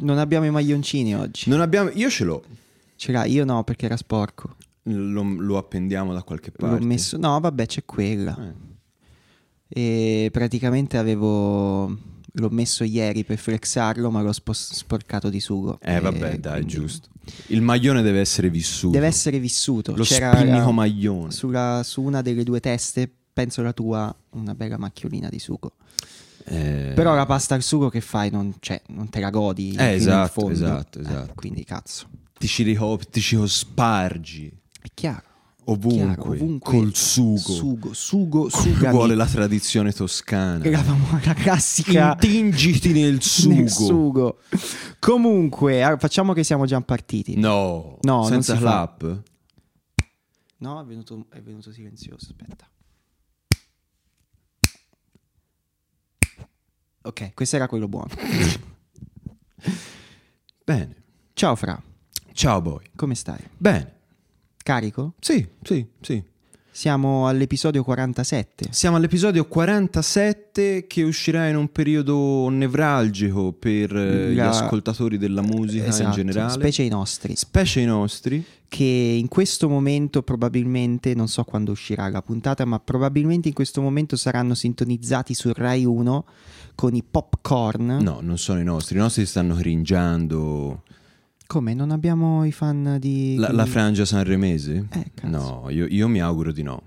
Non abbiamo i maglioncini oggi. Non abbiamo... Io ce l'ho. Ce l'ha, io no perché era sporco. Lo, lo appendiamo da qualche parte. L'ho messo. No, vabbè, c'è quella. Eh. E praticamente avevo. L'ho messo ieri per flexarlo, ma l'ho spos- sporcato di sugo. Eh, E vabbè, dai, giusto. Il maglione deve essere vissuto. Deve essere vissuto. Lo C'era spinnico maglione. sulla- su una delle due teste, penso la tua, una bella macchiolina di sugo. Eh, Però la pasta al sugo che fai non, cioè, non te la godi. in esatto, fondo. esatto, Eh, esatto. quindi cazzo. ti ci, rico- ti ci spargi È chiaro. ovunque, chiaro, ovunque. col sugo. Sugo, sugo, sugami. vuole la tradizione toscana. La, la classica Intingiti nel sugo. nel sugo. Comunque, ah, facciamo che siamo già partiti. No, No, senza clap. No, è venuto, è venuto silenzioso. Aspetta. Ok, questo era quello buono. Bene. Ciao Fra, Ciao boy. come stai? Bene. Carico? Sì, sì, sì. Siamo all'episodio 47. Siamo all'episodio 47 che uscirà in un periodo nevralgico per eh, gli La- ascoltatori della musica in Esatto, generale. Specie i nostri. Specie i nostri. Che in questo momento probabilmente, non so quando uscirà la puntata, ma probabilmente in questo momento saranno sintonizzati su Rai 1 con i popcorn. No, non sono i nostri. I nostri stanno cringiando. Come? Non abbiamo i fan di... La, la frangia sanremese? Eh, cazzo. No, io, io mi auguro di no.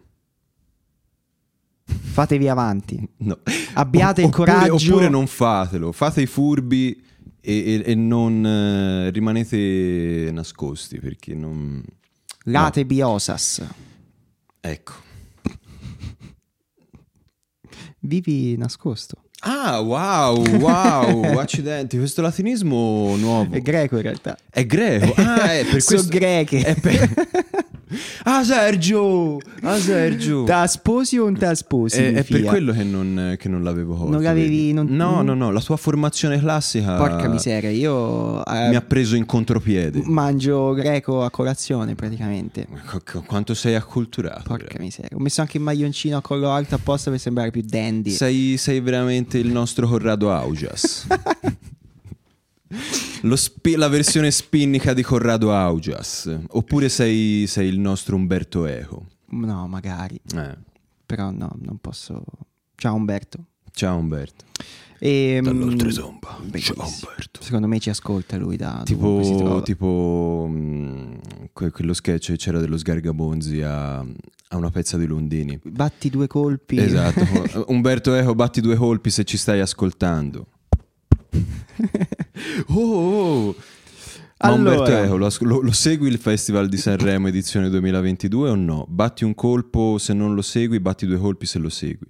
Fatevi avanti. No. Abbiate il Oppure- coraggio- Oppure non fatelo. Fate i furbi e, e- e non eh, rimanete nascosti perché non... Late biosas. Ecco. Vivi nascosto. Ah, wow, wow, accidenti, questo latinismo nuovo. È greco in realtà. È greco. Ah, è per Sono questo... greche. è per- Ah, Sergio! Ah, Sergio! Te sposi o non te sposi? è, è per quello che non, che non l'avevo colto. Non l'avevi- non- No, no, no, la tua formazione classica Porca miseria, io eh, mi ha preso in contropiede. mangio greco a colazione praticamente. Qu- qu- Quanto sei acculturato. Porca miseria. Ho messo anche il maglioncino a collo alto apposta per sembrare più dandy. Sei, sei veramente il nostro Corrado Augias. Lo spi- la versione spinnica di Corrado Augias. Oppure sei, sei il nostro Umberto Eco. No, magari. Eh. Però no, non posso. Ciao Umberto. Ciao Umberto. E, Dall'oltretomba. bellissimo. Ciao Umberto. Secondo me ci ascolta lui da Tipo, tipo mm, que- quello sketch che c'era dello Sgargabonzi a, a una pezza di Londini. Batti due colpi. Esatto. Umberto Eco, batti due colpi se ci stai ascoltando. Oh, oh, oh. Ma Allora. Umberto Eco, lo, lo- lo segui il Festival di Sanremo edizione 2022 o no? Batti un colpo se non lo segui, batti due colpi se lo segui.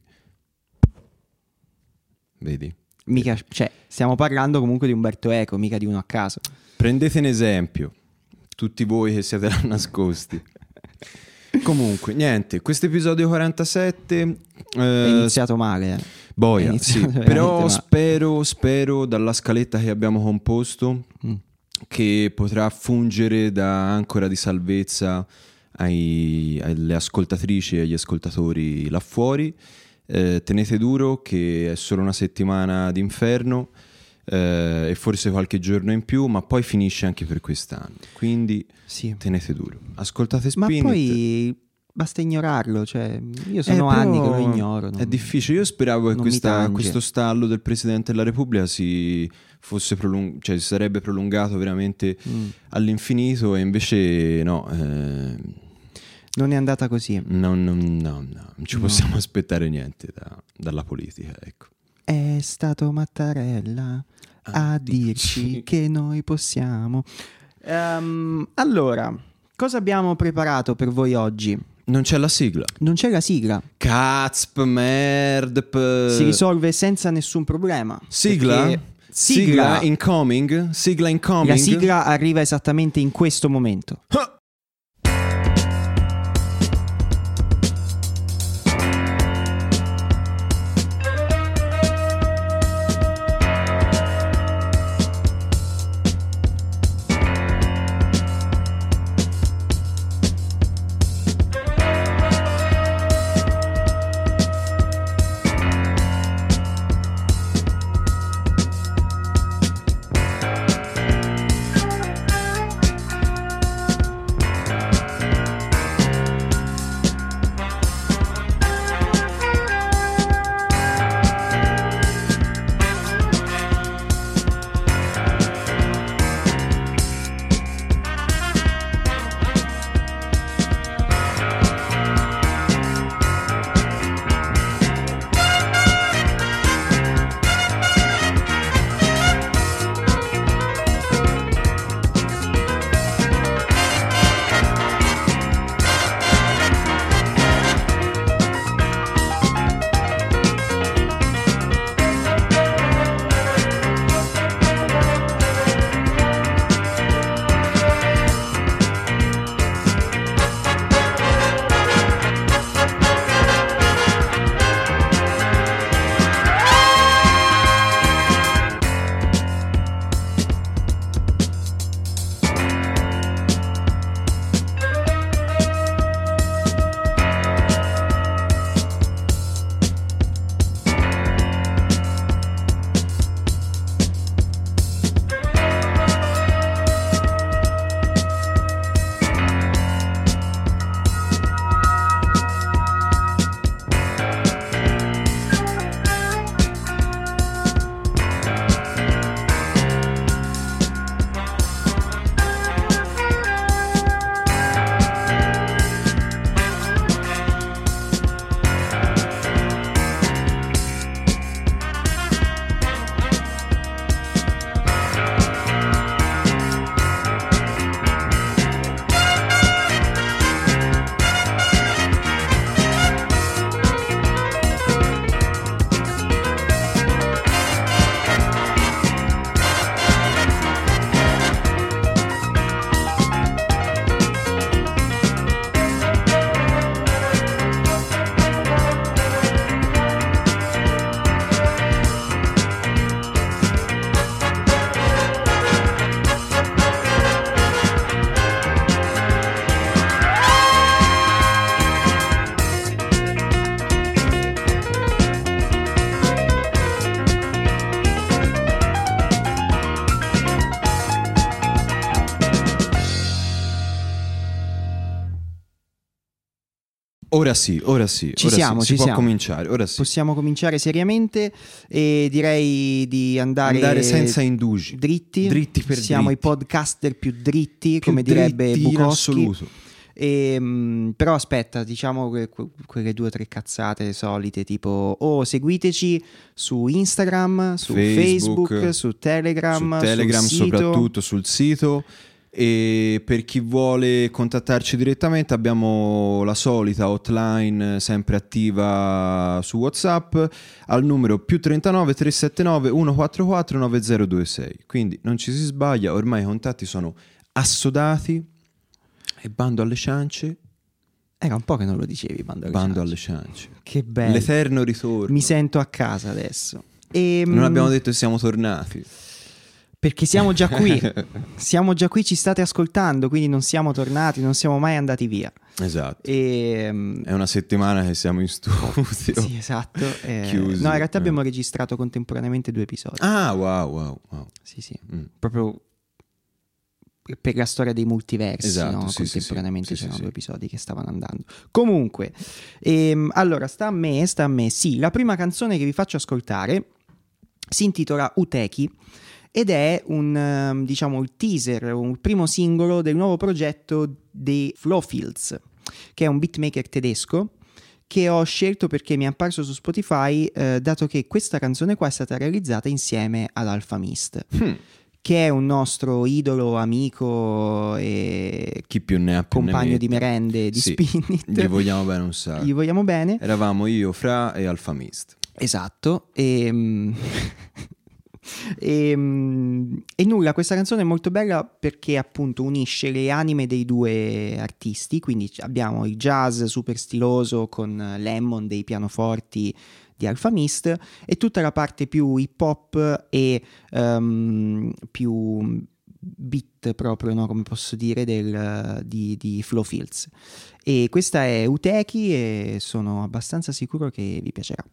Vedi? Mica, cioè, stiamo parlando comunque di Umberto Eco, mica di uno a caso. Prendete un esempio, tutti voi che siete là nascosti. Comunque, niente, questo episodio 47... È eh, iniziato male. eh. È Boia, iniziato sì, però male. spero, spero dalla scaletta che abbiamo composto Mm. che potrà fungere da ancora di salvezza ai- alle ascoltatrici e agli ascoltatori là fuori. Eh, tenete duro che è solo una settimana d'inferno eh, e forse qualche giorno in più, ma poi finisce anche per quest'anno. Quindi Sì. tenete duro. Ascoltate Ma Spinit. poi basta ignorarlo. Cioè, io Eh, sono però anni che lo ignoro. non- È difficile. Io speravo che questa- questo stallo del Presidente della Repubblica si fosse prolung- cioè si sarebbe prolungato veramente Mm. all'infinito e invece no, eh, Non è andata così. no, no, no, no, non ci No. possiamo aspettare niente da- dalla politica. Ecco. È stato Mattarella a dirci che noi possiamo. Ehm, allora, cosa abbiamo preparato per voi oggi? Non c'è la sigla. Non c'è la sigla, Cazp, merd. si risolve senza nessun problema. Sigla? Sigla Sigla. incoming? Sigla incoming? La sigla arriva esattamente in questo momento. Ah! Ora sì, ora sì. Ci ora siamo, sì. ci si può siamo. cominciare. Ora sì. Possiamo cominciare seriamente e direi di andare, Andare senza indugi. dritti. Dritti per Siamo dritti. i podcaster più dritti, Più come direbbe Bukowski. assoluto. E, mh, però aspetta, diciamo que- que- quelle due o tre cazzate solite, tipo oh, seguiteci su Instagram, su Facebook, Facebook, su Telegram, su Telegram soprattutto sul sito e per chi vuole contattarci direttamente abbiamo la solita hotline sempre attiva su Whatsapp al numero più 39 379 144 9026 quindi non ci si sbaglia ormai i contatti sono assodati e bando alle ciance Era un po' che non lo dicevi, Bando alle bando Ciance. alle ciance Che bello. l'eterno ritorno Mi sento a casa adesso. E, non abbiamo detto che siamo tornati Perché siamo già qui. siamo già qui, ci state ascoltando, quindi non siamo tornati, non siamo mai andati via. esatto E, mh, È una settimana che siamo in studio. sì, esatto. eh, Chiusi, no, in realtà eh. abbiamo registrato contemporaneamente due episodi. Ah, wow, wow, wow. Sì, sì. Mm. Proprio per la storia dei multiversi, Esatto, no? sì, contemporaneamente sì, c'erano sì, due episodi che stavano andando. Comunque, ehm, allora sta a me, sta a me. Sì, la prima canzone che vi faccio ascoltare si intitola Uteki ed è un, ehm, diciamo, il teaser, un primo singolo del nuovo progetto dei Flowfields, che è un beatmaker tedesco che ho scelto perché mi è apparso su Spotify, eh, dato che questa canzone qua è stata realizzata insieme ad Alphamist, Hmm. che è un nostro idolo, amico e Chi più ne ha più ne compagno di merende di Sì, Spinit. Gli vogliamo bene un sacco. Gli vogliamo bene. Eravamo io, Fra e Alfamist. Esatto, e, mm, e, mm, e nulla, questa canzone è molto bella perché appunto unisce le anime dei due artisti, quindi abbiamo il jazz super stiloso con Lemon dei pianoforti di Alphamist e tutta la parte più hip hop e ehm, più beat proprio, no? come posso dire, del, di, di Flow Fields. E questa è Uteki e sono abbastanza sicuro che vi piacerà.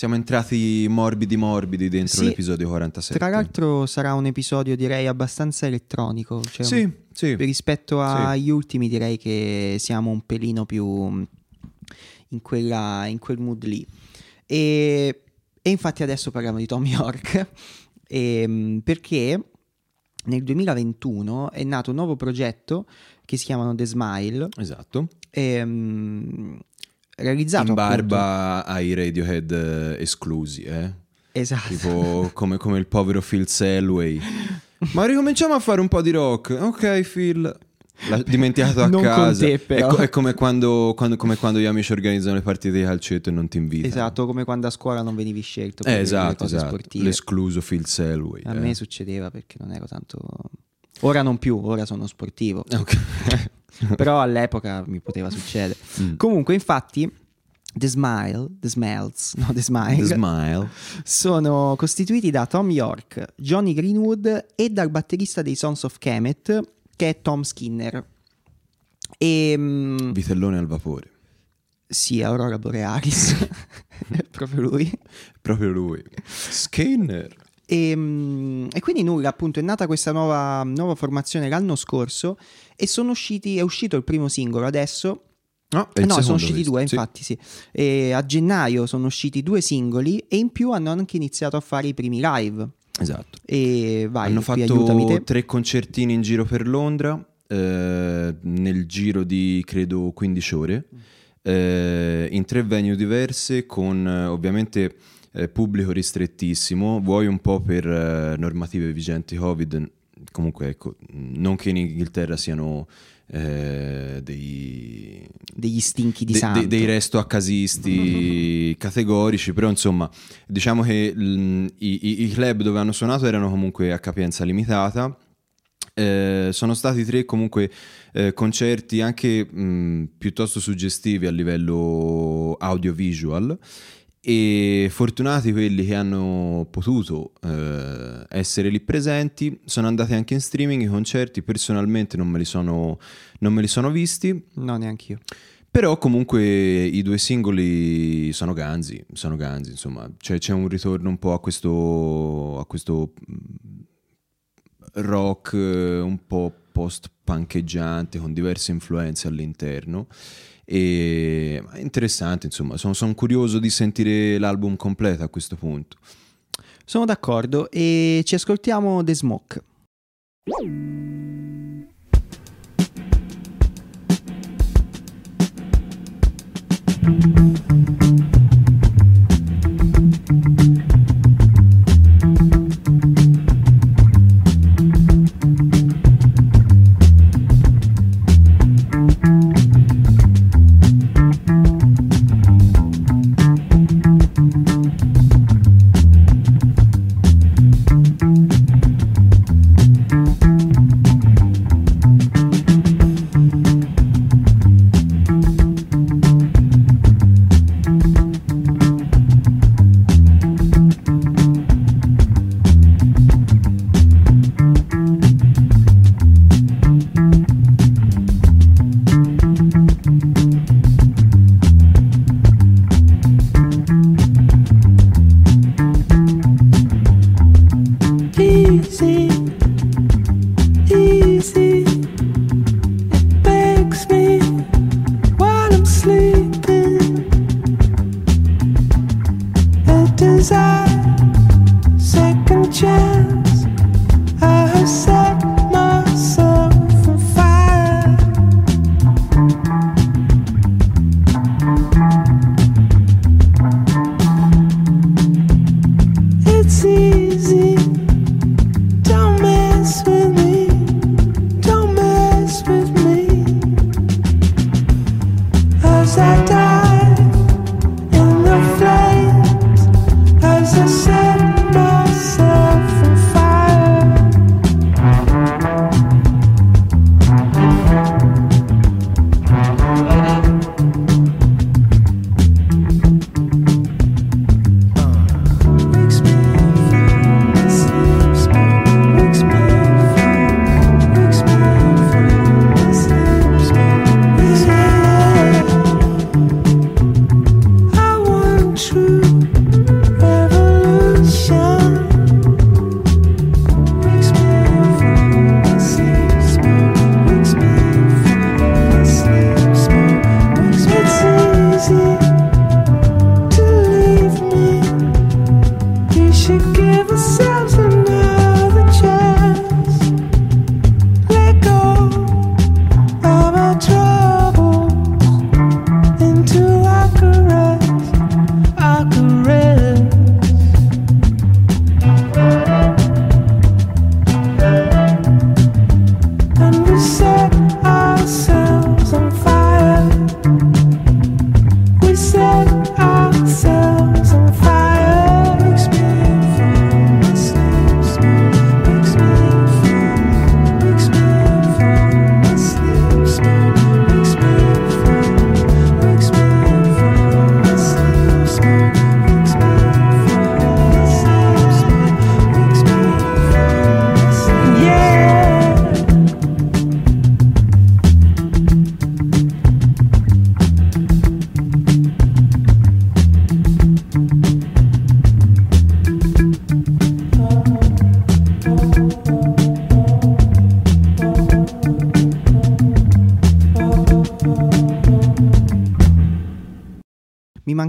Siamo entrati morbidi morbidi dentro Sì. l'episodio 47. Tra l'altro sarà un episodio direi abbastanza elettronico, cioè Sì, un- sì. rispetto agli ultimi direi che siamo un pelino più mm, in, quella- in quel mood lì. E, e infatti adesso parliamo di Tom York ehm, perché nel 2021 è nato un nuovo progetto che si chiamano The Smile, Esatto. ehm, realizzato In appunto- barba ai Radiohead eh, esclusi, eh? esatto. Tipo come, come il povero Phil Selway. Ma ricominciamo a fare un po' di rock. Ok, Phil. L'ha dimenticato a Non casa. te. È, co- è come, quando, quando- come quando gli amici organizzano le partite di calcetto e non ti invitano. Esatto, come quando a scuola non venivi scelto per Eh, le esatto, cose esatto. sportive. L'escluso Phil Selway. A eh. me succedeva perché non ero tanto. Ora non più, ora sono sportivo. Ok. Però all'epoca mi poteva succedere. Mm. Comunque, infatti, The Smile, The Smells, no, The Smile, The Smile. sono costituiti da Tom York, Johnny Greenwood e dal batterista dei Sons of Kemet, che è Tom Skinner. E mm, Vitellone al vapore. sì, Aurora Borealis, è proprio lui. Proprio lui. Skinner. E, mm, e quindi nulla, appunto, è nata questa nuova, nuova formazione l'anno scorso e sono usciti, è uscito il primo singolo adesso. No, è Eh no, sono usciti questo, due, sì. infatti, sì. E a gennaio sono usciti due singoli e in più hanno anche iniziato a fare i primi live. Esatto. E vai, Hanno fatto tre concertini in giro per Londra eh, nel giro di credo 15 ore eh, in tre venue diverse con eh, ovviamente eh, pubblico ristrettissimo, vuoi un po' per eh, normative vigenti Covid, comunque ecco, non che in Inghilterra siano eh, dei, Degli stinchi di de- santo. de- dei resto accasisti categorici, però insomma diciamo che mm, i, i- club dove hanno suonato erano comunque a capienza limitata. Eh, sono stati tre comunque eh, concerti anche mm, piuttosto suggestivi a livello audiovisual e fortunati quelli che hanno potuto eh, essere lì presenti sono andati anche in streaming i concerti personalmente non me li sono, non me li sono visti No, neanche io. però comunque i due singoli sono ganzi, sono ganzi, insomma, c'è, c'è un ritorno un po' a questo, a questo mm, rock eh, un po' post-punkeggiante con diverse influenze all'interno. E è interessante, insomma, sono, sono curioso di sentire l'album completo a questo punto. Sono d'accordo e ci ascoltiamo The Smoke. Easy,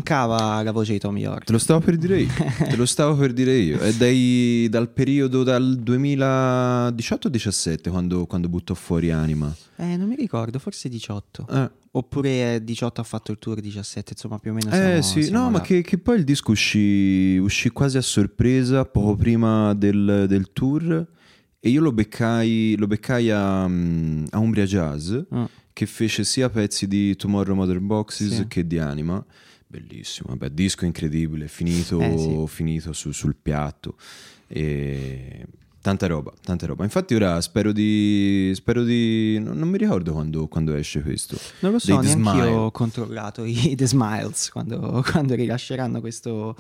mancava la voce di Tom York. Te lo stavo per dire io, te lo stavo per dire io. È dai- dal periodo dal 2018-17 quando, quando buttò fuori Anima. Eh, non mi ricordo, forse 18. Eh, Oppure eh, 18 ha fatto il tour 17, insomma più o meno siamo, Eh, sì, no, ma là. che, che poi il disco uscì, uscì quasi a sorpresa poco prima del, del tour e io lo beccai, lo beccai a, mm, a Umbria Jazz Ah. che fece sia pezzi di Tomorrow Mother Boxes Sì. che di Anima. Bellissimo, vabbè, disco incredibile, finito, Eh, sì. finito su- sul piatto. E tanta roba, tanta roba. Infatti ora spero di... Spero di non, non mi ricordo quando, quando esce questo. Non lo so, neanche io ho controllato i The Smiles quando, quando rilasceranno questo,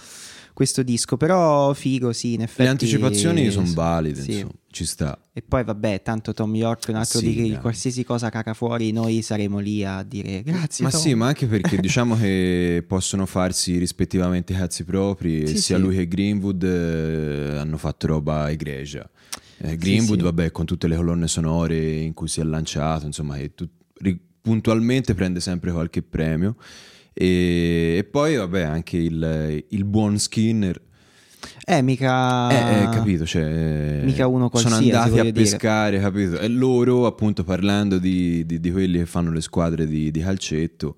questo disco, però figo sì, in effetti. Le anticipazioni sono valide, sì. insomma, ci sta. E poi vabbè, tanto Tom York, un altro Sì, di dai. qualsiasi cosa caga fuori, noi saremo lì a dire grazie. Ma Tom". sì, ma anche perché diciamo che possono farsi rispettivamente i cazzi propri, Sì, sia sì. lui che Greenwood eh, hanno fatto roba egregia. Eh, Greenwood, vabbè, con tutte le colonne sonore in cui si è lanciato, insomma, che tu- ri- puntualmente prende sempre qualche premio. E, e poi, vabbè, anche il, il buon Skinner. Eh, mica... Eh, eh, capito, cioè, mica uno sono qualsiasi, andati a voglio dire. pescare, capito? E loro, appunto, parlando di, di- di quelli che fanno le squadre di, di calcetto,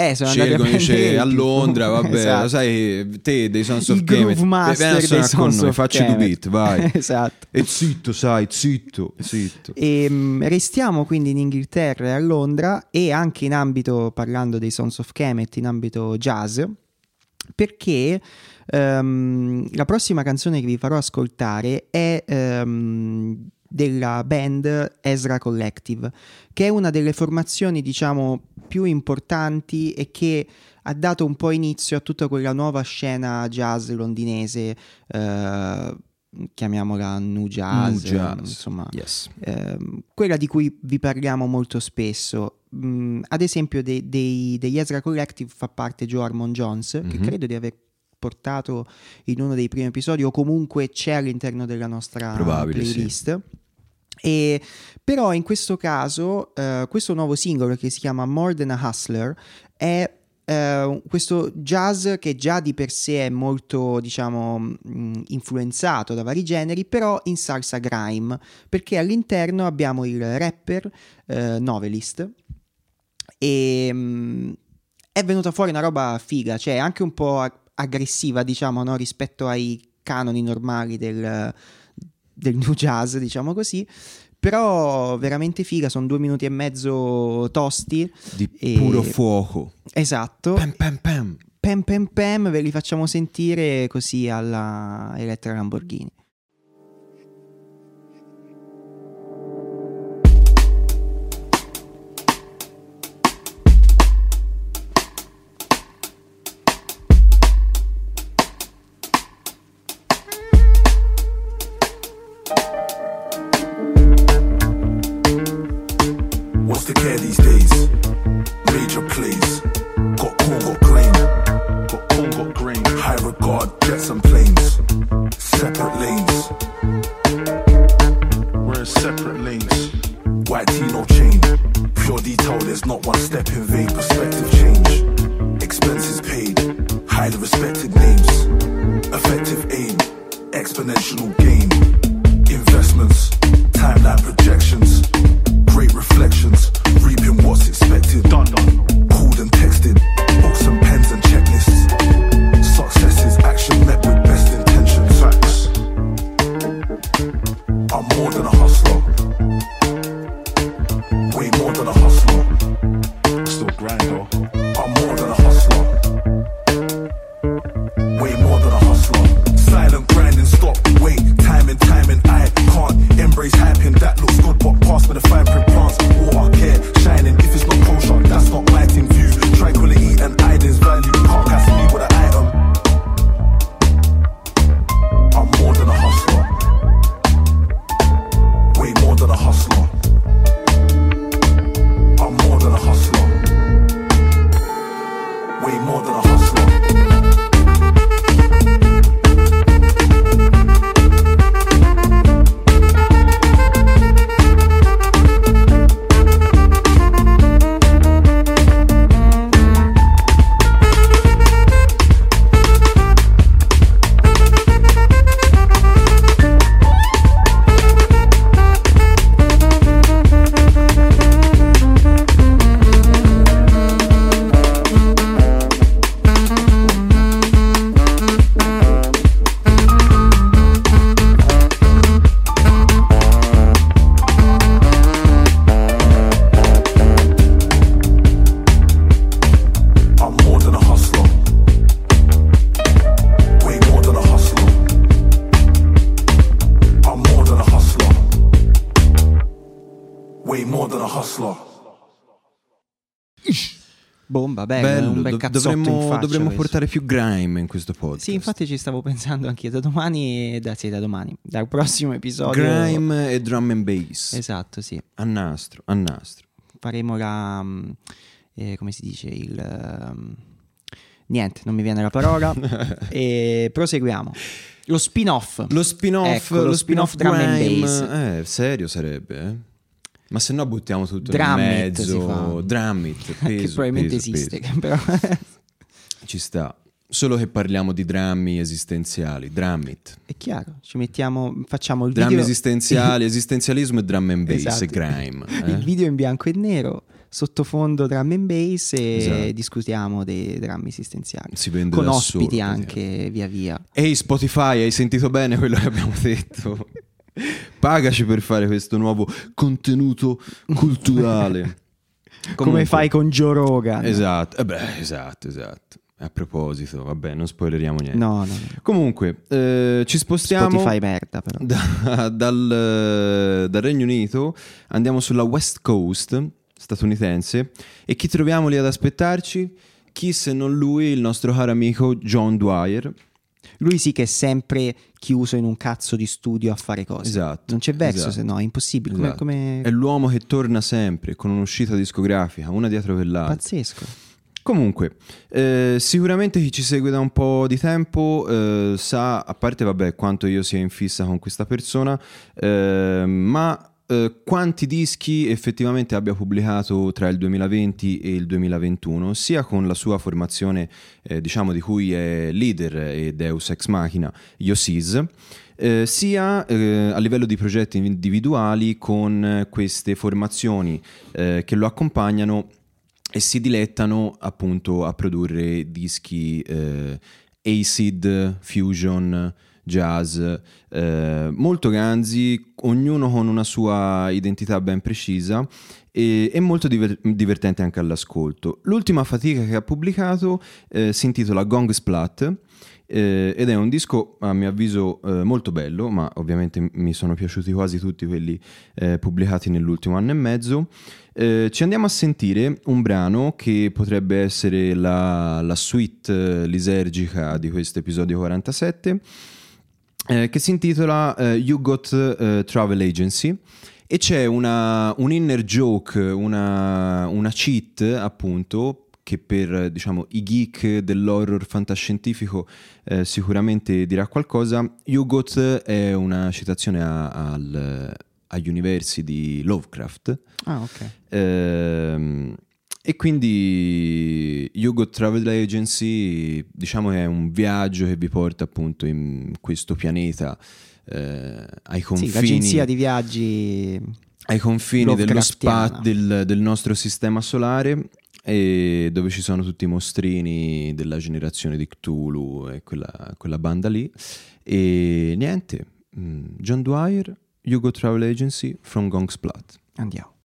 Eh, sono andati a scelgono dice a. Londra, vabbè, Esatto. lo sai, te dei Sons of master vieni a suonare con noi, facci due beat, vai. esatto. E zitto, sai, zitto, zitto. E, mm, restiamo quindi in Inghilterra e a Londra e anche in ambito, parlando dei Sons of Kemet, in ambito jazz, perché ehm, la prossima canzone che vi farò ascoltare è ehm, della band Ezra Collective, che è una delle formazioni, diciamo, più importanti e che ha dato un po' inizio a tutta quella nuova scena jazz londinese, eh, chiamiamola new jazz, Nu jazz. insomma, Yes. ehm, quella di cui vi parliamo molto spesso. Mm, ad esempio, dei- dei- degli Ezra Collective fa parte Joe Harmon Jones, che Mhm. credo di aver portato in uno dei primi episodi, o comunque c'è all'interno della nostra Probabile, sì. E, però in questo caso, eh, questo nuovo singolo che si chiama More Than a Hustler è eh, questo jazz che già di per sé è molto, diciamo, mh, influenzato da vari generi, però in salsa grime, perché all'interno abbiamo il rapper eh, Novelist e mh, è venuta fuori una roba figa, cioè anche un po' ag- aggressiva, diciamo, no? rispetto ai canoni normali del, del new jazz, diciamo così. Però veramente figa, sono due minuti e mezzo tosti. Di E- puro fuoco. Esatto. Pam pam pam. Pem pem pem, ve li facciamo sentire così alla Elettra Lamborghini. The care these days? Major plays. Got corn, got grain. Got corn, got grain. High regard, jets and planes. Separate lanes. We're in separate lanes. White no chain. Pure detail, there's not one step in vain. Perspective change. Expenses paid. Highly respected names. Dovremmo, dovremmo portare più grime in questo podcast. Sì, infatti ci stavo pensando anche io da domani, da, sì, da domani, dal prossimo episodio. Grime e drum and bass. Esatto, sì. A nastro, a nastro. Faremo la... mm, eh, come si dice? Il... ehm, niente, non mi viene la parola. e proseguiamo. Lo spin-off. Lo spin-off, Ecco, lo lo spin-off spin-off drum and bass. eh, serio sarebbe, eh? Ma se no buttiamo tutto Drum nel it si mezzo. fa. Drum it, che peso, probabilmente peso, esiste, peso. però... Ci sta. Solo che parliamo di drammi esistenziali. Drum it. È chiaro, ci mettiamo, facciamo il Drammi video... esistenziali, esistenzialismo e drum and bass Esatto. e grime. eh? Il video in bianco e nero, sottofondo drum and bass e Esatto. discutiamo dei drammi esistenziali. Si vende Con ospiti solo, anche via via. Ehi Spotify, hai sentito bene quello che abbiamo detto? Pagaci per fare questo nuovo contenuto culturale. Come Comunque- fai con Joe Rogan? Esatto, eh beh, esatto, esatto. A proposito, vabbè, non spoileriamo niente. No, no, no. Comunque, eh, ci spostiamo Spotify merda però. da- dal, eh, dal Regno Unito, andiamo sulla West Coast statunitense e chi troviamo lì ad aspettarci? Chi se non lui, il nostro caro amico John Dwyer. Lui sì che è sempre chiuso in un cazzo di studio a fare cose. Esatto, Non c'è verso esatto. se no, è impossibile. Come, Esatto. come- È l'uomo che torna sempre con un'uscita discografica, una dietro per l'altra. pazzesco. Comunque, eh, sicuramente chi ci segue da un po' di tempo eh, sa, a parte vabbè, quanto io sia in fissa con questa persona, eh, ma eh, quanti dischi effettivamente abbia pubblicato tra il 2020 e il 2021, sia con la sua formazione, eh, diciamo, di cui è leader e Deus Ex Machina, Yosis, eh, sia eh, a livello di progetti individuali con queste formazioni eh, che lo accompagnano e si dilettano appunto a produrre dischi eh, acid, fusion, jazz, eh, molto ganzi, ognuno con una sua identità ben precisa e, e molto diver- divertente anche all'ascolto. L'ultima fatica che ha pubblicato eh, si intitola Gong Splat eh, ed è un disco a mio avviso eh, molto bello, ma ovviamente mi sono piaciuti quasi tutti quelli eh, pubblicati nell'ultimo anno e mezzo. Eh, ci andiamo a sentire un brano che potrebbe essere la, la suite lisergica di questo episodio 47, eh, che si intitola eh, You Got eh, Travel Agency. E c'è una, un inner joke, una, una cheat appunto che per diciamo, i geek dell'horror fantascientifico eh, sicuramente dirà qualcosa. Yugot è una citazione a- al- agli universi di Lovecraft. Ah, ok. Ehm, e quindi Yugot Travel Agency diciamo che è un viaggio che vi porta appunto in questo pianeta eh, ai confini Sì, l'agenzia di viaggi ai confini dello spa- del, del nostro sistema solare e dove ci sono tutti i mostrini della generazione di Cthulhu e quella, quella banda lì. E niente mm, John Dwyer Hugo Travel Agency from Gong's Plat Andiamo.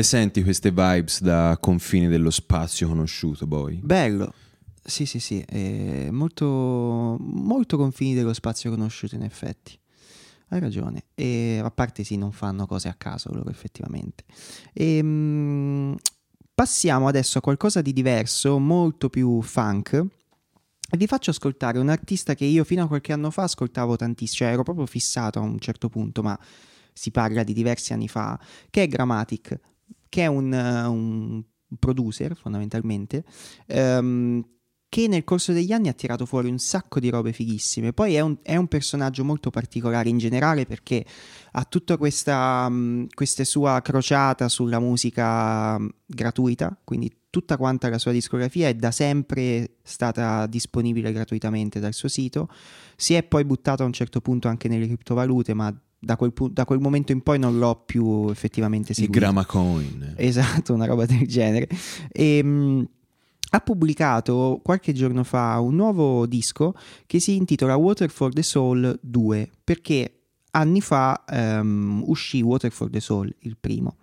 Le senti queste vibes da confini dello spazio conosciuto, poi? Bello. Sì, sì, sì, è molto, molto confini dello spazio conosciuto in effetti. Hai ragione. E a parte sì, non fanno cose a caso loro effettivamente. Ehm, passiamo adesso a qualcosa di diverso, molto più funk. E vi faccio ascoltare un artista che io fino a qualche anno fa ascoltavo tantissimo, cioè ero proprio fissato a un certo punto, ma si parla di diversi anni fa, che è Grammatic, che è un, eh, un producer fondamentalmente, ehm, che nel corso degli anni ha tirato fuori un sacco di robe fighissime. Poi è un, è un personaggio molto particolare in generale perché ha tutta questa, mh, questa sua crociata sulla musica mh, gratuita, quindi tutta quanta la sua discografia è da sempre stata disponibile gratuitamente dal suo sito. Si è poi buttato a un certo punto anche nelle criptovalute, ma da quel, pu- da quel momento in poi non l'ho più effettivamente Il seguito. Gramacoin. Esatto, una roba del genere. E, mh, ha pubblicato qualche giorno fa un nuovo disco che si intitola Water for the Soul 2 perché anni fa ehm, uscì Water for the Soul, il primo.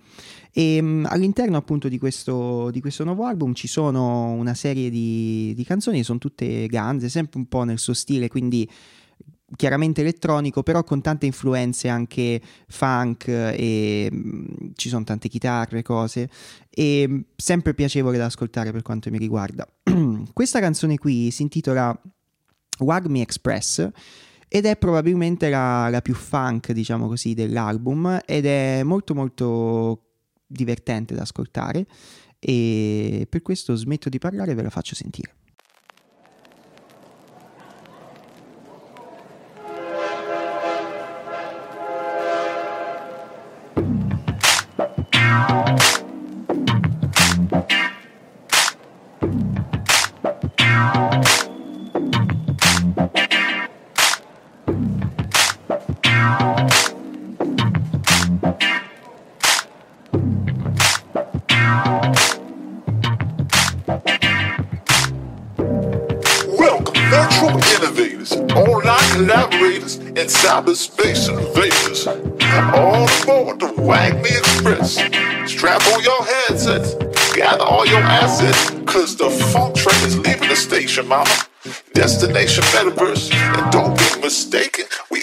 E mh, all'interno appunto di questo, di questo nuovo album ci sono una serie di, di canzoni, sono tutte ganze, sempre un po' nel suo stile, quindi chiaramente elettronico, però con tante influenze anche funk e mh, ci sono tante chitarre, cose e mh, sempre piacevole da ascoltare per quanto mi riguarda. Questa canzone qui si intitola Wag Me Express ed è probabilmente la, la più funk, diciamo così, dell'album ed è molto molto divertente da ascoltare e per questo smetto di parlare e ve la faccio sentire. Mama. Destination metaverse, and don't be mistaken, we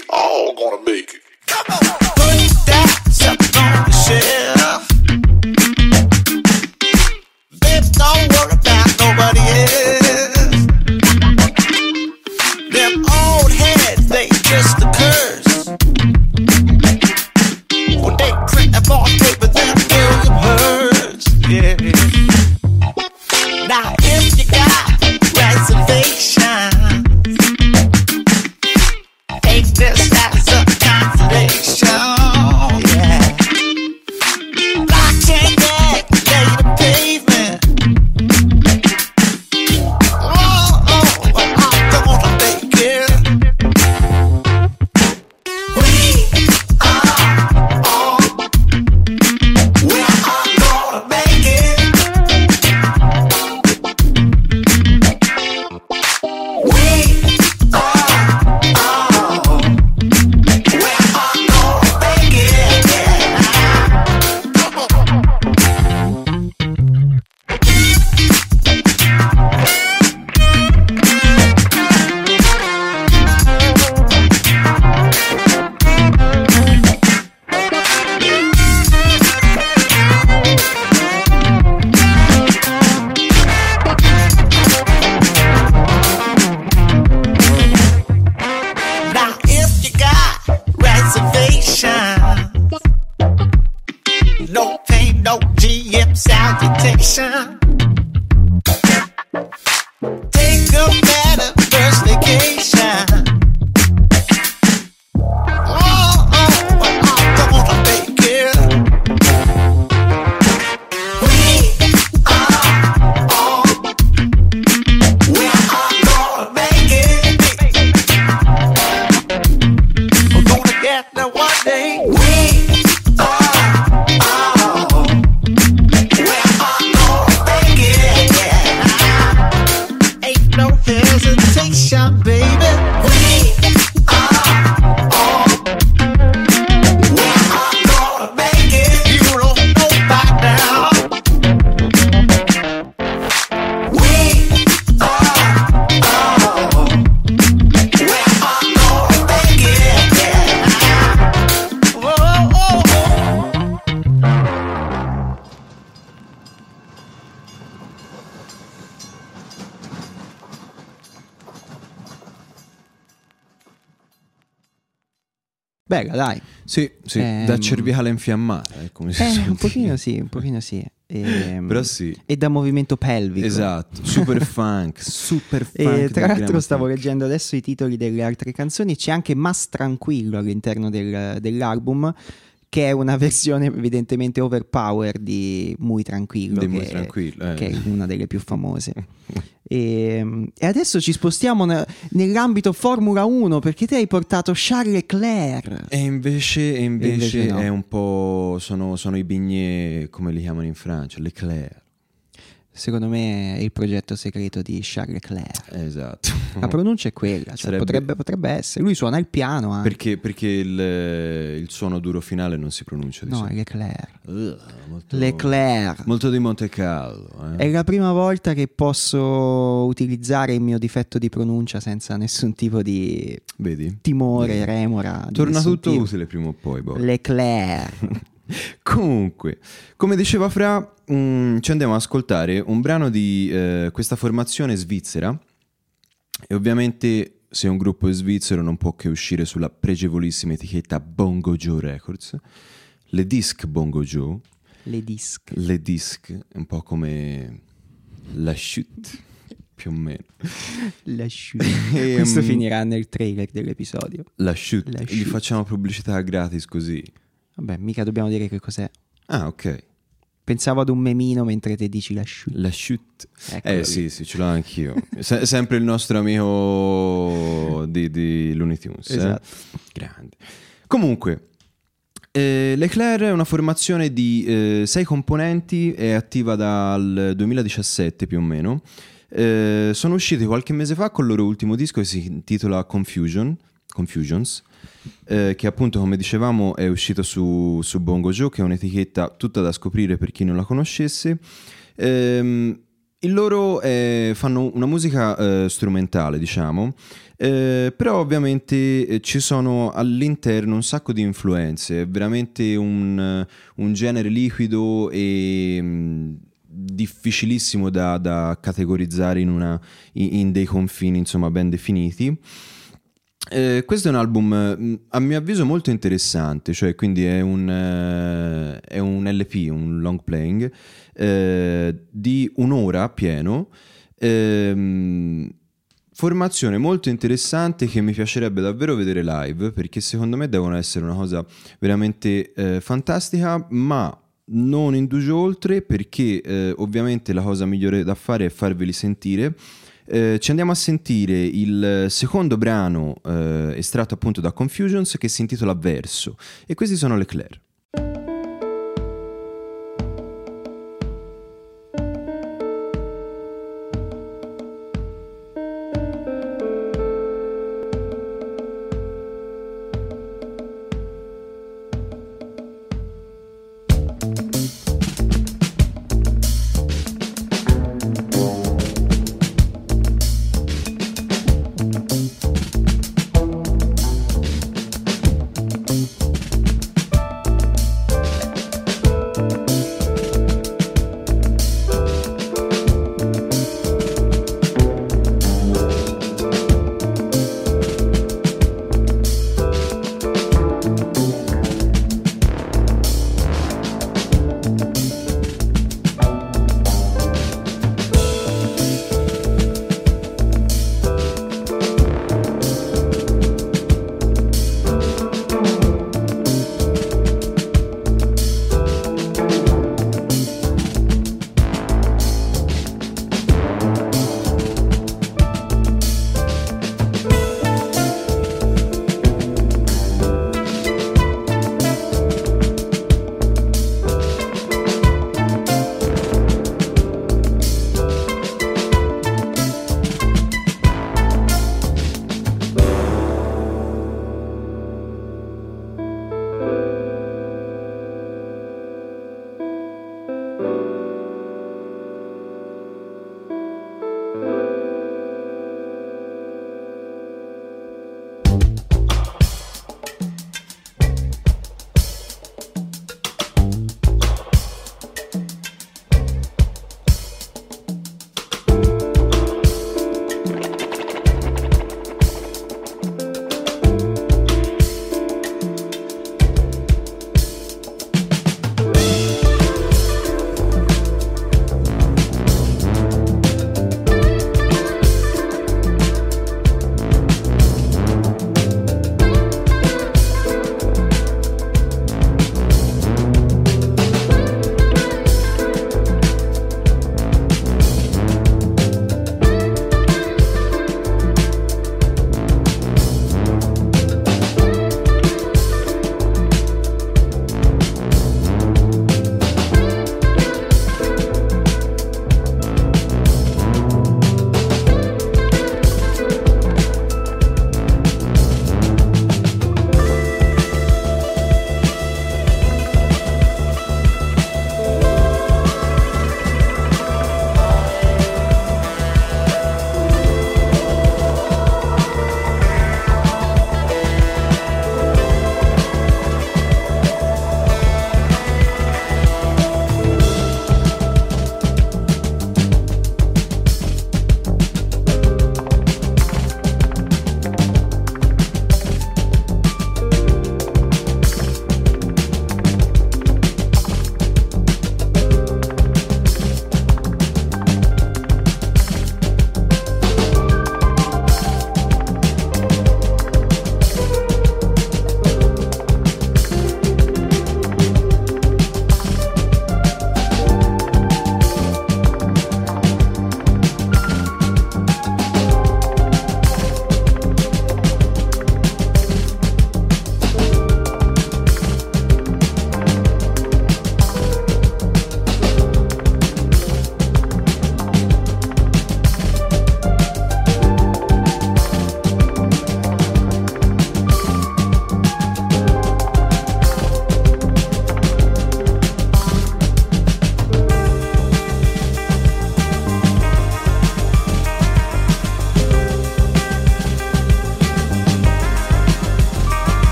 Bella, dai. Sì, sì, Ehm, da cervicale infiammata, eh, come si Eh, un pochino sì, un pochino sì. Ehm, Però sì. E da movimento pelvico. Esatto, super funk, super funk. E tra l'altro stavo funk. leggendo adesso i titoli delle altre canzoni, c'è anche Mas Tranquillo all'interno del- dell'album, che è una versione evidentemente overpower di Muy Tranquillo, Di che, Muy Tranquillo, eh. che è una delle più famose. e, e adesso ci spostiamo ne- nell'ambito Formula 1 perché te hai portato Charles Leclerc. E invece, e invece, invece no. è un po'. Sono, sono i bignè, come li chiamano in Francia, l'eclair. Secondo me è il progetto segreto di Charles Leclerc. Esatto. La pronuncia è quella, cioè Sarebbe- potrebbe, potrebbe essere. Lui suona il piano anche. Perché, perché il, il suono duro finale non si pronuncia di No, è. Leclerc. Ugh, molto, Leclerc. Molto di Monte Carlo. eh. È la prima volta che posso utilizzare il mio difetto di pronuncia senza nessun tipo di Vedi? timore, remora. di Torna tutto tipo. utile prima o poi. boh. Leclerc. Comunque, come diceva Fra, mm, ci andiamo ad ascoltare un brano di eh, questa formazione svizzera e ovviamente se un gruppo è svizzero non può che uscire sulla pregevolissima etichetta Bongo Joe Records, le disc Bongo Joe, Le disc. le disc, un po' come la chute, più o meno. La chute. Ehm, Questo finirà nel trailer dell'episodio. La chute, La gli chute. facciamo pubblicità gratis così. Vabbè, mica dobbiamo dire che cos'è. Ah, ok. Pensavo ad un memino mentre te dici la chute. La chute. Eccolo eh lì. sì, sì, ce l'ho anch'io. Se- sempre il nostro amico di, di Looney Tunes. eh? Esatto. Grande. Comunque, eh, Leclerc è una formazione di eh, sei componenti, è attiva dal 2017 più o meno. Eh, sono usciti qualche mese fa con il loro ultimo disco che si intitola Confusion, Confusions, eh, che appunto come dicevamo è uscito su, su Bongo Joe, che è un'etichetta tutta da scoprire per chi non la conoscesse. Ehm, il loro eh, fanno una musica eh, strumentale, diciamo, eh, però ovviamente eh, ci sono all'interno un sacco di influenze, è veramente un, un genere liquido e mh, difficilissimo da, da categorizzare in, una- in- in dei confini insomma ben definiti. Eh, questo è un album mh, a mio avviso molto interessante, cioè quindi è un, eh, è un LP, un long playing eh, di un'ora pieno. Ehm, formazione molto interessante che mi piacerebbe davvero vedere live perché secondo me devono essere una cosa veramente eh, fantastica, ma non indugio oltre perché eh, ovviamente la cosa migliore da fare è farveli sentire. Eh, ci andiamo a sentire il secondo brano eh, estratto appunto da Confusions che si intitola Verso e questi sono le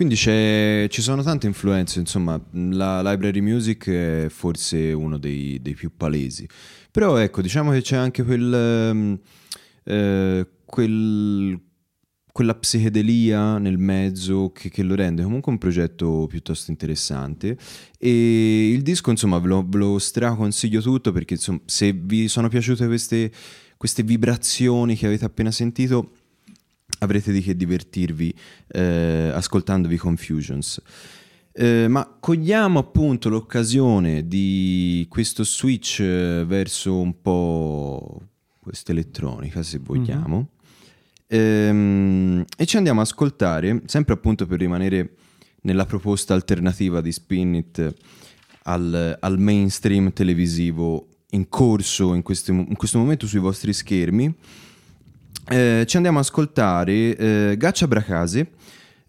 Quindi ci sono tante influenze, insomma, la library music è forse uno dei, dei più palesi. Però ecco, diciamo che c'è anche quel, ehm, eh, quel- quella psichedelia nel mezzo che, che lo rende comunque un progetto piuttosto interessante. E il disco, insomma, ve lo, ve lo straconsiglio tutto perché insomma, se vi sono piaciute queste, queste vibrazioni che avete appena sentito, avrete di che divertirvi eh, ascoltandovi Confusions. Eh, ma cogliamo appunto l'occasione di questo switch eh, verso un po' questa elettronica, se vogliamo, Ehm, e ci andiamo ad ascoltare, sempre appunto per rimanere nella proposta alternativa di Spin It al, al mainstream televisivo in corso in, questi- in questo momento sui vostri schermi. Eh, ci andiamo ad ascoltare eh, Gaccia Bracase,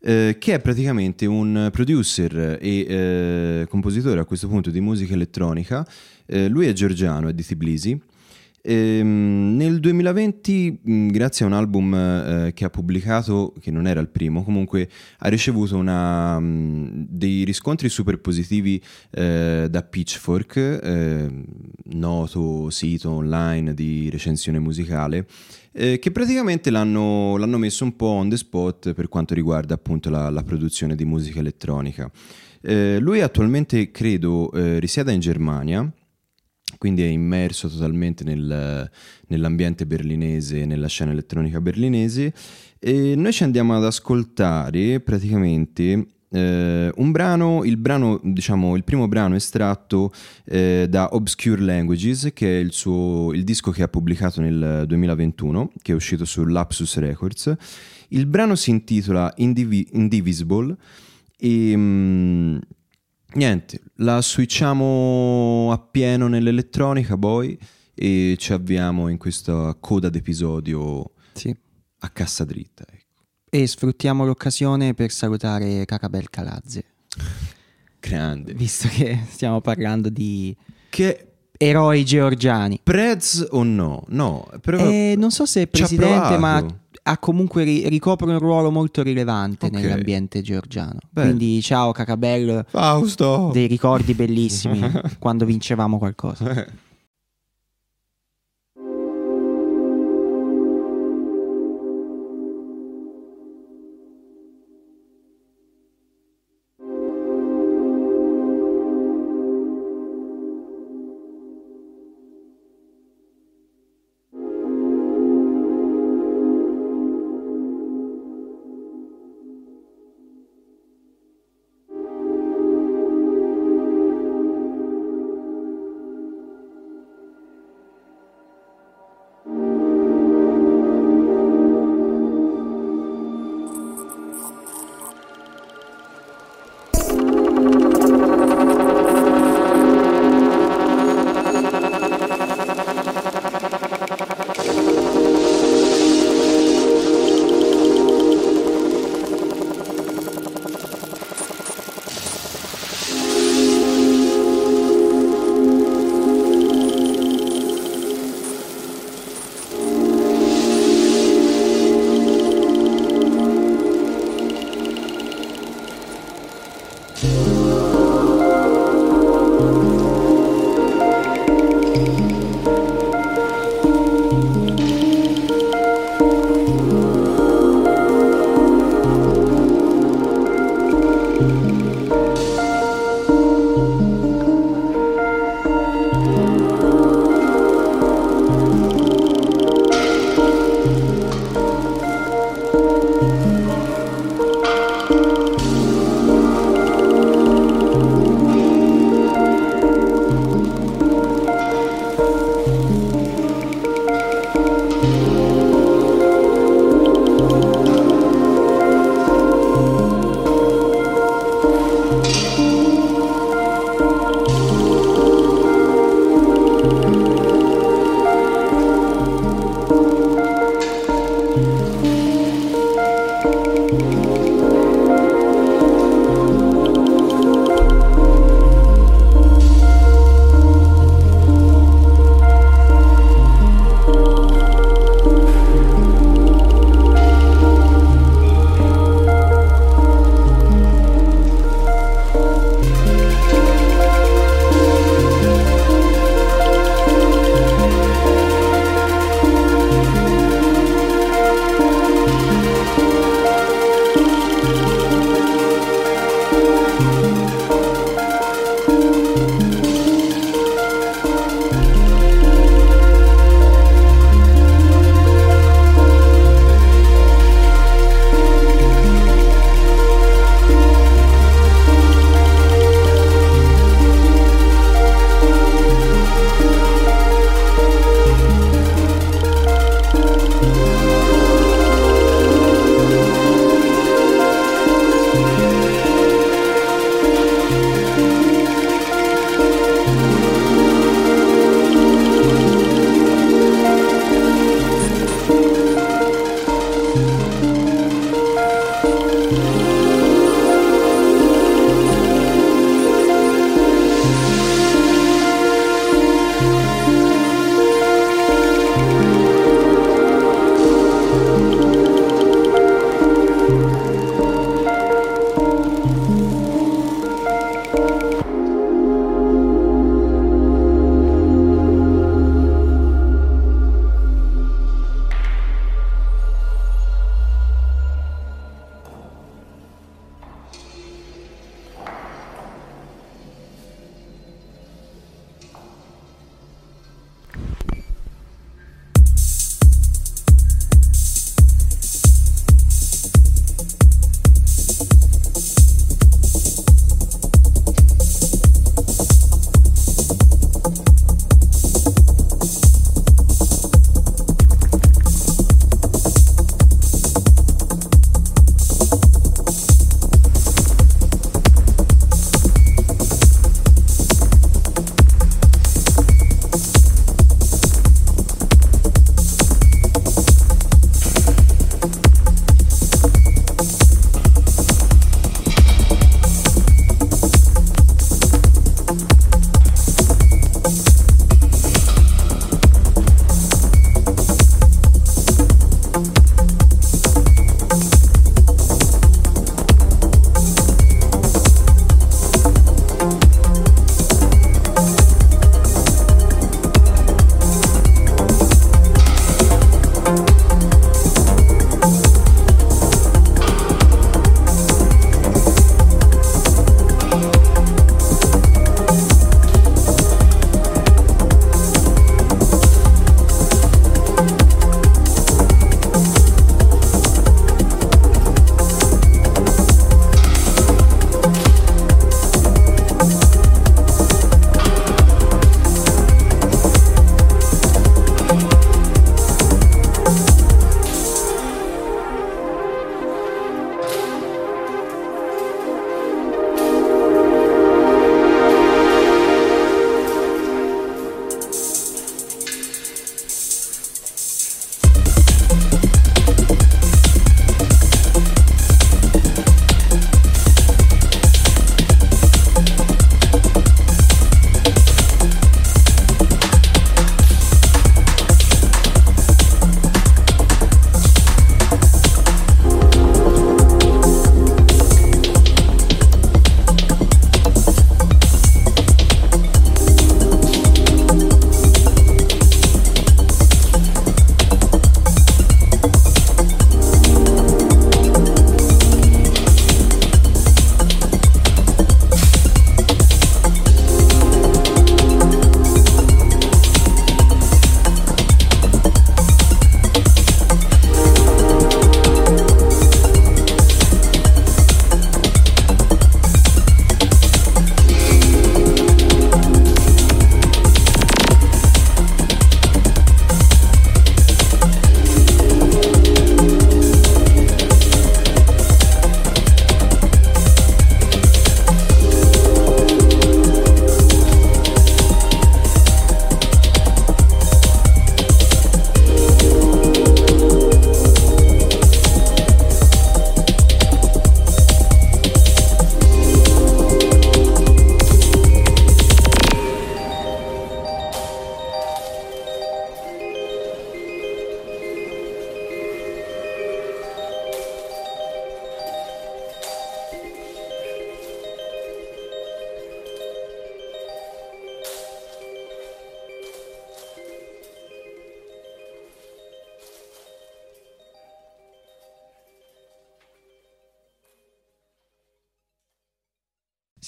eh, che è praticamente un producer e eh, compositore a questo punto di musica elettronica. Eh, lui è georgiano, è di Tbilisi. Ehm, nel 2020, mh, grazie a un album eh, che ha pubblicato, che non era il primo, comunque ha ricevuto una, mh, dei riscontri super positivi eh, da Pitchfork, eh, noto sito online di recensione musicale, eh, che praticamente l'hanno, l'hanno messo un po' on the spot per quanto riguarda appunto la, la produzione di musica elettronica. Eh, lui attualmente credo eh, risieda in Germania quindi è immerso totalmente nel- nell'ambiente berlinese, nella scena elettronica berlinese. E noi ci andiamo ad ascoltare praticamente eh, un brano, il brano, diciamo, il primo brano estratto eh, da Obscure Languages, che è il, suo, il disco che ha pubblicato nel 2021, che è uscito su Lapsus Records. Il brano si intitola Indivi- Indivisible e mm, niente, la switchiamo appieno nell'elettronica poi e ci avviamo in questa coda d'episodio Sì. a cassa dritta. E sfruttiamo l'occasione per salutare Cacabel Calazze, Grande. visto che stiamo parlando di Che eroi georgiani. Prez o no? No, però Eh, non so se è presidente, ma ha comunque ri- ricopre un ruolo molto rilevante Ok. nell'ambiente georgiano. Bello. Quindi ciao Cacabel, Fausto. dei ricordi bellissimi quando vincevamo qualcosa.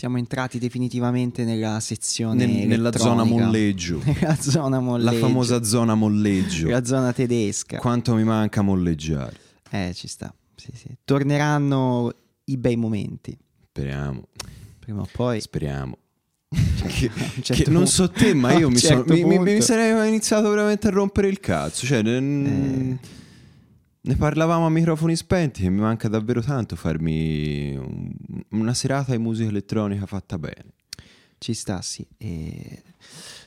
Siamo entrati definitivamente nella sezione Nel- nella zona molleggio. nella zona molleggio. La famosa zona molleggio. la zona tedesca. Quanto mi manca molleggiare. Eh, ci sta. Sì, sì. Torneranno i bei momenti. Speriamo, Prima o poi. speriamo. Che, Che non so te, ma io mi, sono- certo mi- mi- mi sarei iniziato veramente a rompere il cazzo. Cioè, Eh. Ne parlavamo a microfoni spenti. E mi manca davvero tanto farmi un- una serata di musica elettronica fatta bene. Ci sta, sì. E...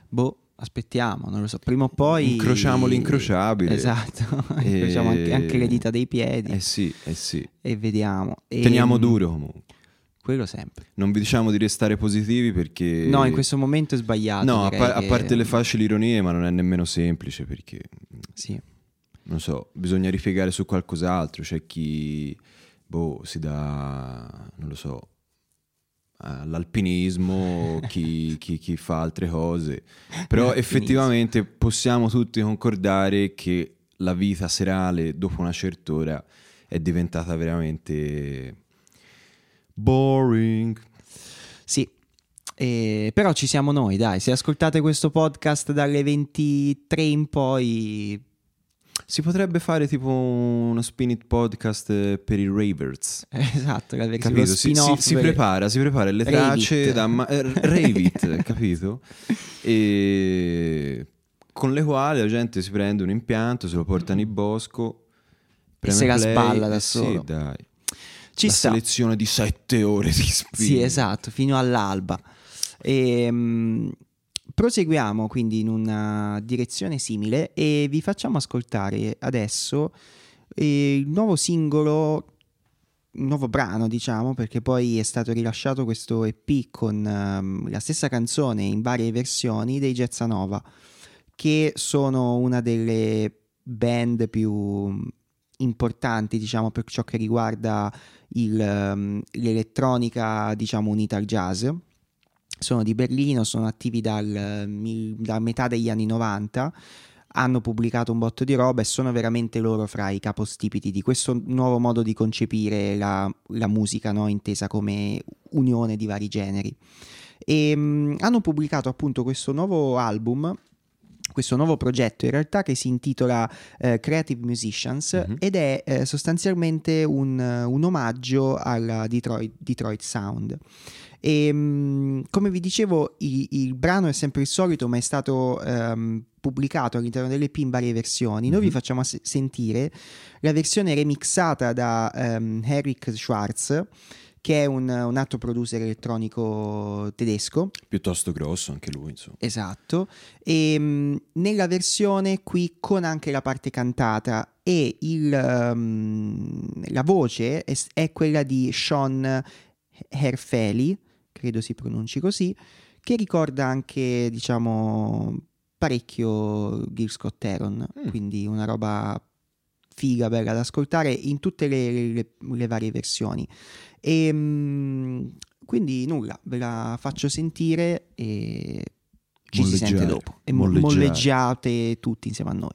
Boh, aspettiamo, non lo so. Prima o poi. Incrociamo l'incrociabile. Esatto. E- Incrociamo anche, anche le dita dei piedi Eh sì, eh sì. e vediamo. E- Teniamo duro comunque. Quello sempre. Non vi diciamo di restare positivi perché... No, in questo momento è sbagliato. No, a, direi par- a che- parte le facili ironie, ma non è nemmeno semplice perché, Sì. Non so, bisogna ripiegare su qualcos'altro. C'è chi, boh, si dà, non lo so, all'alpinismo, chi, chi- chi fa altre cose. Però effettivamente possiamo tutti concordare che la vita serale dopo una certa ora è diventata veramente boring. Sì. E- però ci siamo noi, dai. Se ascoltate questo podcast dalle 23 in poi. Si potrebbe fare tipo uno spin it podcast eh, per i ravers. Esatto, Capito? Si, si- si per- prepara, si prepara le tracce da ma- eh, rave it, capito? E con le quali la gente si prende un impianto, se lo porta in bosco, preme se la play sballa da e solo. Sì, dai. Ci la sta. selezione di sette ore di spin. Sì, esatto, fino all'alba. Ehm, proseguiamo quindi in una direzione simile e vi facciamo ascoltare adesso eh, il nuovo singolo, nuovo brano, diciamo, perché poi è stato rilasciato questo EP con ehm, la stessa canzone in varie versioni dei Gezzanova, che sono una delle band più importanti, diciamo, per ciò che riguarda il, ehm, l'elettronica, diciamo, unita al jazz. Sono di Berlino, sono attivi dal, eh, da metà degli anni 90, hanno pubblicato un botto di roba e sono veramente loro fra i capostipiti di questo nuovo modo di concepire la, la musica, no? intesa come unione di vari generi. E mm, hanno pubblicato appunto questo nuovo album questo nuovo progetto in realtà che si intitola eh, Creative Musicians Mhm. ed è eh, sostanzialmente un, un omaggio alla Detroit, Detroit Sound. E, mh, come vi dicevo, i- il brano è sempre il solito, ma è stato ehm, pubblicato all'interno dell'EP in varie versioni. Noi vi facciamo se- sentire la versione remixata da ehm, Eric Schwartz, che è un, un altro producer elettronico tedesco. Piuttosto grosso anche lui, insomma. Esatto, e mh, nella versione qui con anche la parte cantata e il, ehm, la voce è, è quella di Sean Herfeli, credo si pronunci così, che ricorda anche, diciamo, parecchio Gil Scott Heron, Mm. quindi una roba figa, bella da ascoltare in tutte le, le- le varie versioni. E mh, quindi nulla, ve la faccio sentire e ci si sente Molleggiare, dopo. E mo- molleggiare. molleggiate tutti insieme a noi.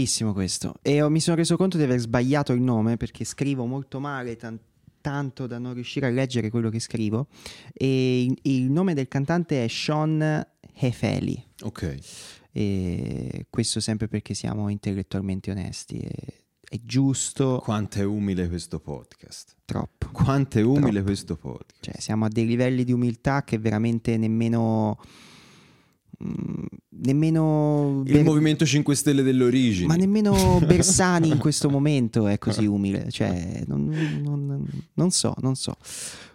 Bellissimo questo. E ho- mi sono reso conto di aver sbagliato il nome perché scrivo molto male, tan- tanto da non riuscire a leggere quello che scrivo. E il, il nome del cantante è Sean Hefeli. Ok. E questo sempre perché siamo intellettualmente onesti. E, è giusto Quanto è umile questo podcast. troppo. Quanto è umile Troppo. questo podcast. Cioè, siamo a dei livelli di umiltà che veramente nemmeno. Mm, nemmeno. Il Ber- Movimento 5 Stelle dell'origine. Ma nemmeno Bersani in questo momento è così umile. Cioè, non, non- non so, non so.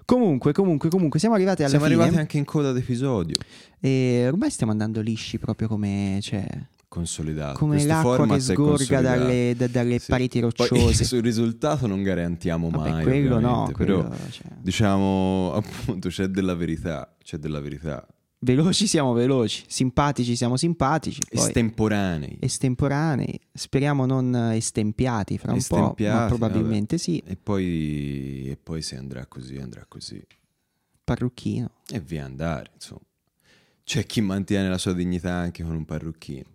Comunque, comunque, comunque, siamo arrivati alla Siamo fine. arrivati anche in coda d'episodio. E ormai stiamo andando lisci proprio come. Cioè, Consolidato. come Questo l'acqua che sgorga dalle, da- dalle Sì. pareti Poi, rocciose. sul risultato non garantiamo Vabbè, mai. quello no, quello, però cioè, diciamo appunto c'è della verità, c'è della verità. Veloci siamo veloci, simpatici siamo simpatici, poi Estemporanei. estemporanei, speriamo non estempiati fra un po', Estempiati, ma probabilmente sì, E poi, e poi se andrà così, andrà così. parrucchino. E via andare, insomma. C'è chi mantiene la sua dignità anche con un parrucchino.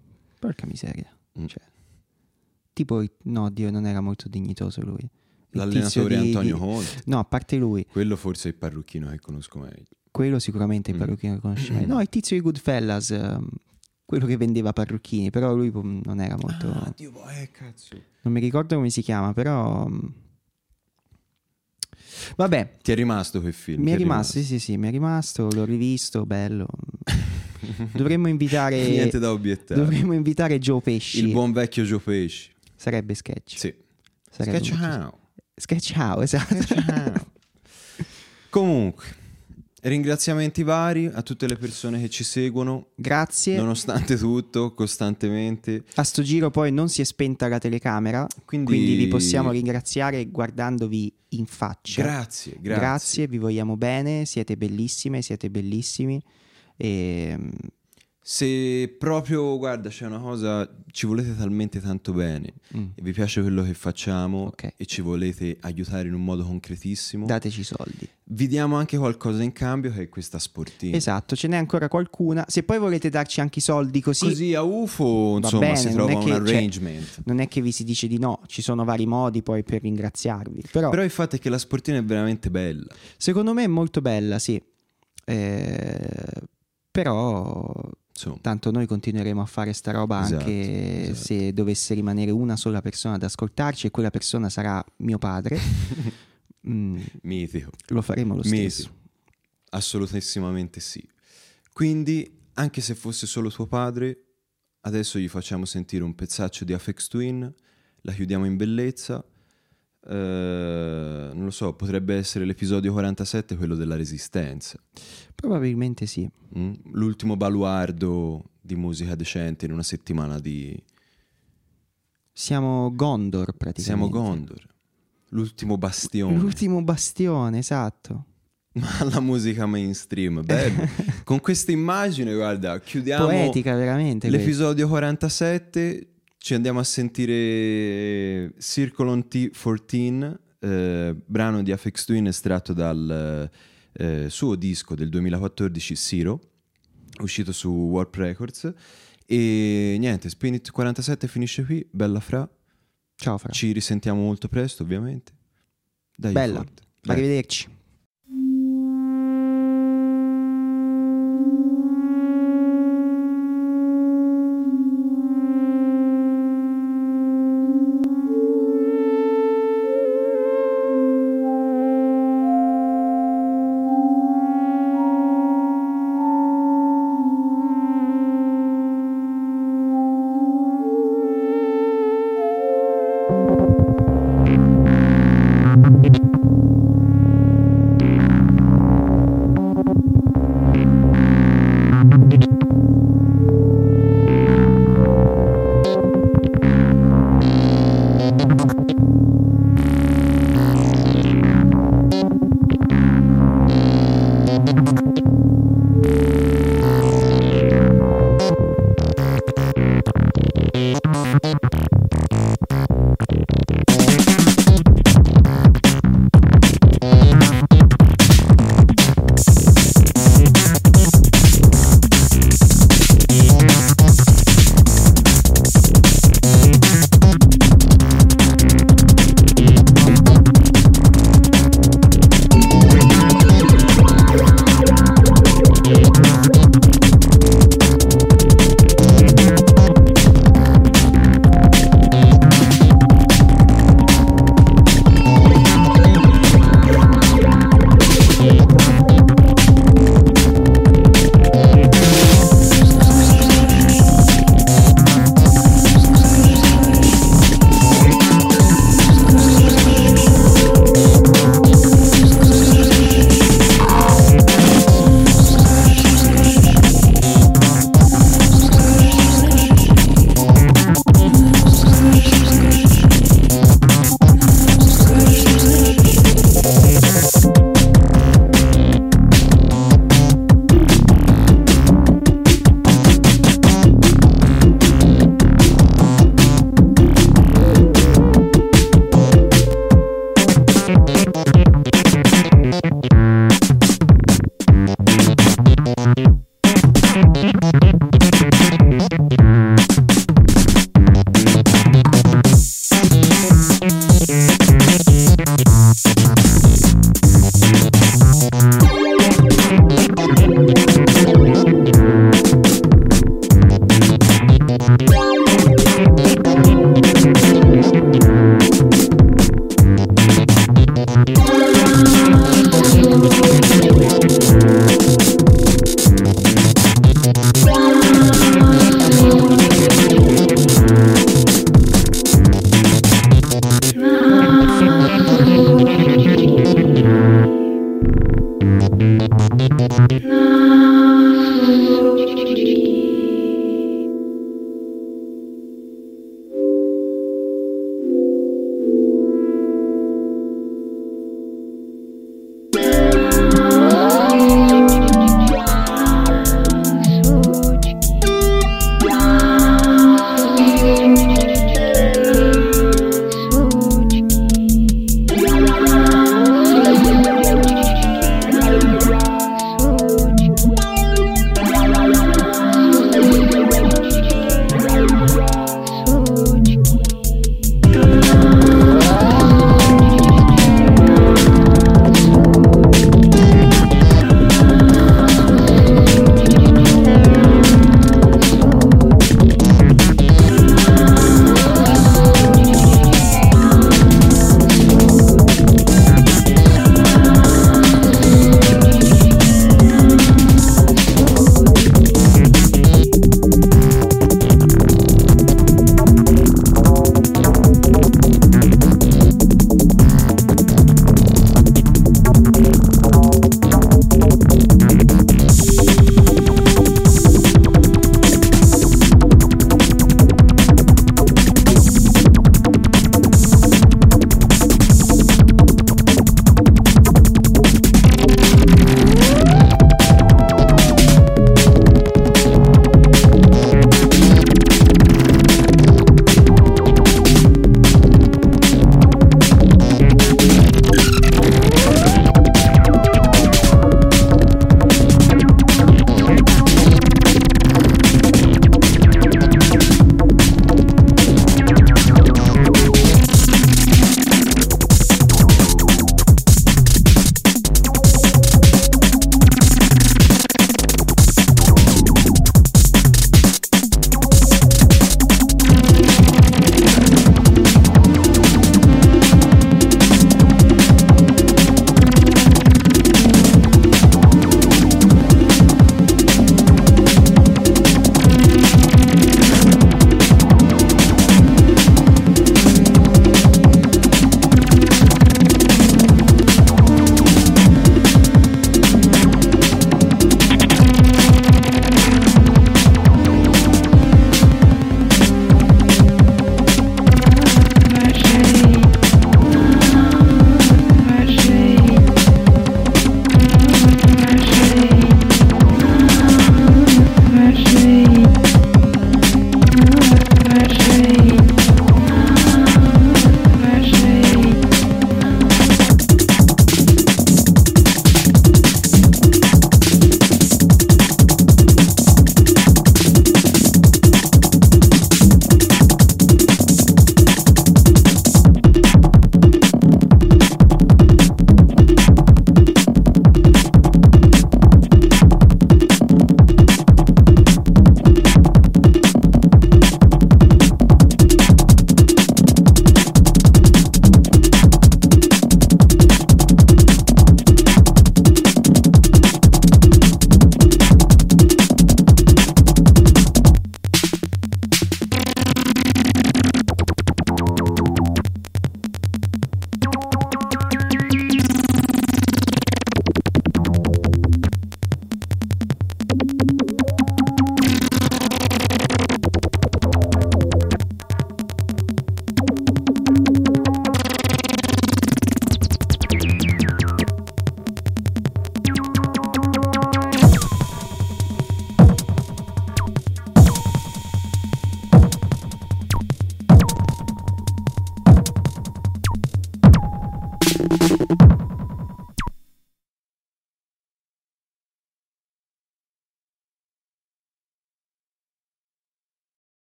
Porca miseria. Mm. Cioè, tipo, no, Dio, non era molto dignitoso lui. Il L'allenatore di- Antonio di- Conte. No, a parte lui, Quello forse è il parrucchino che conosco meglio. Quello sicuramente il Mm. parrucchino che conosce meglio. No, il tizio di Goodfellas, ehm, quello che vendeva parrucchini, però lui non era molto... Ah, Dio, eh, cazzo. Non mi ricordo come si chiama, però... mm. Vabbè, Ti è rimasto quel film? mi è rimasto, sì sì sì, mi è rimasto, l'ho rivisto, bello. Dovremmo invitare... Niente da obiettare. Dovremmo invitare Joe Pesci. Il buon vecchio Joe Pesci. Sarebbe sketch. Sì. Sarebbe Sketch molto- how. Sketch how, esatto. Comunque, ringraziamenti vari a tutte le persone che ci seguono, Grazie. nonostante tutto, costantemente. A sto giro poi non si è spenta la telecamera, Quindi- quindi, vi possiamo ringraziare guardandovi in faccia. Grazie, grazie. Grazie, vi vogliamo bene, siete bellissime, siete bellissimi. E, mm, Se proprio, guarda, c'è una cosa, ci volete talmente tanto bene mm, e vi piace quello che facciamo Ok. e ci volete aiutare in un modo concretissimo, dateci soldi. vi diamo anche qualcosa in cambio che è questa sportina. Esatto, ce n'è ancora qualcuna. Se poi volete darci anche i soldi così, Così a UFO, insomma, bene, si trova un che- cioè, arrangement. non è che vi si dice di no, ci sono vari modi poi per ringraziarvi. Però, Però il fatto è che la sportina è veramente bella. secondo me è molto bella, sì. Eh, però Insomma, Tanto noi continueremo a fare sta roba Esatto, anche esatto. se dovesse rimanere una sola persona ad ascoltarci e quella persona sarà mio padre. Mm, mitico. lo faremo lo stesso. Mitico. Assolutissimamente sì. Quindi, anche se fosse solo tuo padre, adesso gli facciamo sentire un pezzaccio di Afex Twin, la chiudiamo in bellezza. Eh, non lo so, potrebbe essere l'episodio 47, quello della resistenza. Probabilmente sì. Mm? L'ultimo baluardo di musica decente in una settimana di... Siamo Gondor praticamente. Siamo Gondor. L'ultimo bastione. L'ultimo bastione, esatto. Ma la musica mainstream, bello. Con questa immagine, guarda, chiudiamo Poetica, veramente. l'episodio 47. Ci andiamo a sentire Circle on T14, eh, brano di Afex Twin estratto dal eh, suo disco del 2014, Zero, uscito su Warp Records. E niente, Spinit 47 finisce qui. Bella fra. Ciao, Fra. Ci risentiamo molto presto, ovviamente. Dai, Bella. Arrivederci.